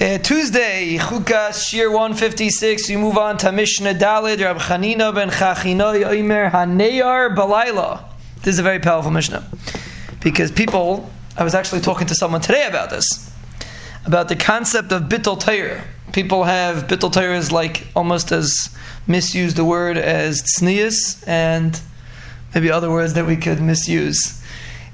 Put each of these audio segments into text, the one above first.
Uh, Tuesday, Chukas, Shiur 156, we move on to Mishnah Dalid, Rab Chanina ben Chachinoy Oimer Haneyar Balayla. This is a very powerful Mishnah. Because people, I was actually talking to someone today about this, about the concept of Bittul Torah. People have Bittul Torah is like almost as misused a word as Tznius and maybe other words that we could misuse.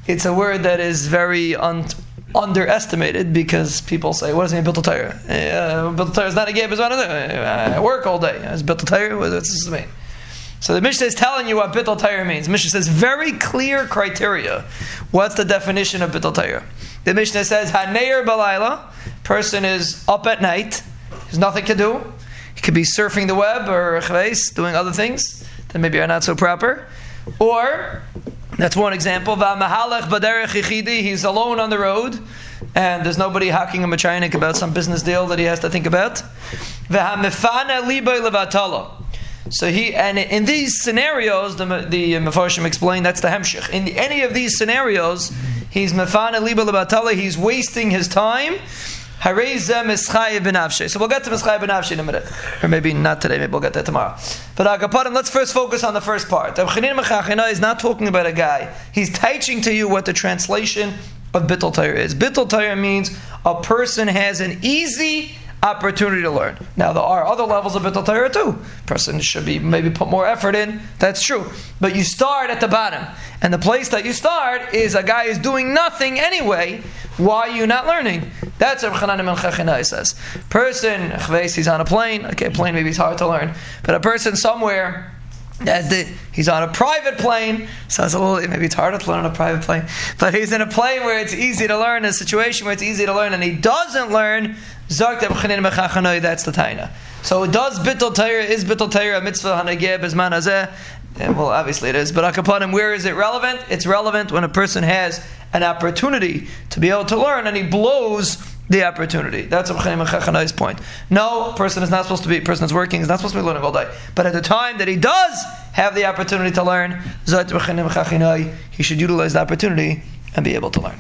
It's a word that is very un- underestimated because people say, "What does it mean, Bittul Torah? Uh, a Torah is not a game. It's I work all day. It's Bittul Torah. What does this mean?" So the Mishnah is telling you what Bittul Torah means. The Mishnah says very clear criteria. What's the definition of Bittul Torah? The Mishnah says Haneir Balayla. Person is up at night. There's nothing to do. He could be surfing the web or doing other things that maybe are not so proper. Or that's one example. He's alone on the road, and there's nobody hacking him a chinik about some business deal that he has to think about. So he and in these scenarios, the the Mefarshim explain that's the hemshich. In any of these scenarios, he's mefana liba. He's wasting his time so we'll get to Mischai ben in a minute. Or maybe not today, maybe we'll get there tomorrow. But uh, Agapadim, let's first focus on the first part. Chanin is not talking about a guy. He's teaching to you what the translation of Bittul Torah is. Bittul Torah means a person has an easy opportunity to learn. Now there are other levels of Bittul Torah too. Person should be maybe put more effort in. That's true. But you start at the bottom. And the place that you start is a guy who's doing nothing anyway. Why are you not learning? That's what Chanan and Chachinai says. Person, he's on a plane. Okay, plane maybe it's hard to learn. But a person somewhere the, he's on a private plane, so it's a little maybe it's harder to learn on a private plane. But he's in a plane where it's easy to learn, a situation where it's easy to learn, and he doesn't learn. That's the taina. So does bittul Torah is bittul Torah a mitzvah hanageh bezman hazeh? Well, obviously it is. But akapanim, where is it relevant? It's relevant when a person has an opportunity to be able to learn, and he blows the opportunity. That's Chaim Chachanai's point. No, person is not supposed to be, person is working, is not supposed to be learning all day. But at the time that he does have the opportunity to learn, he should utilize the opportunity and be able to learn.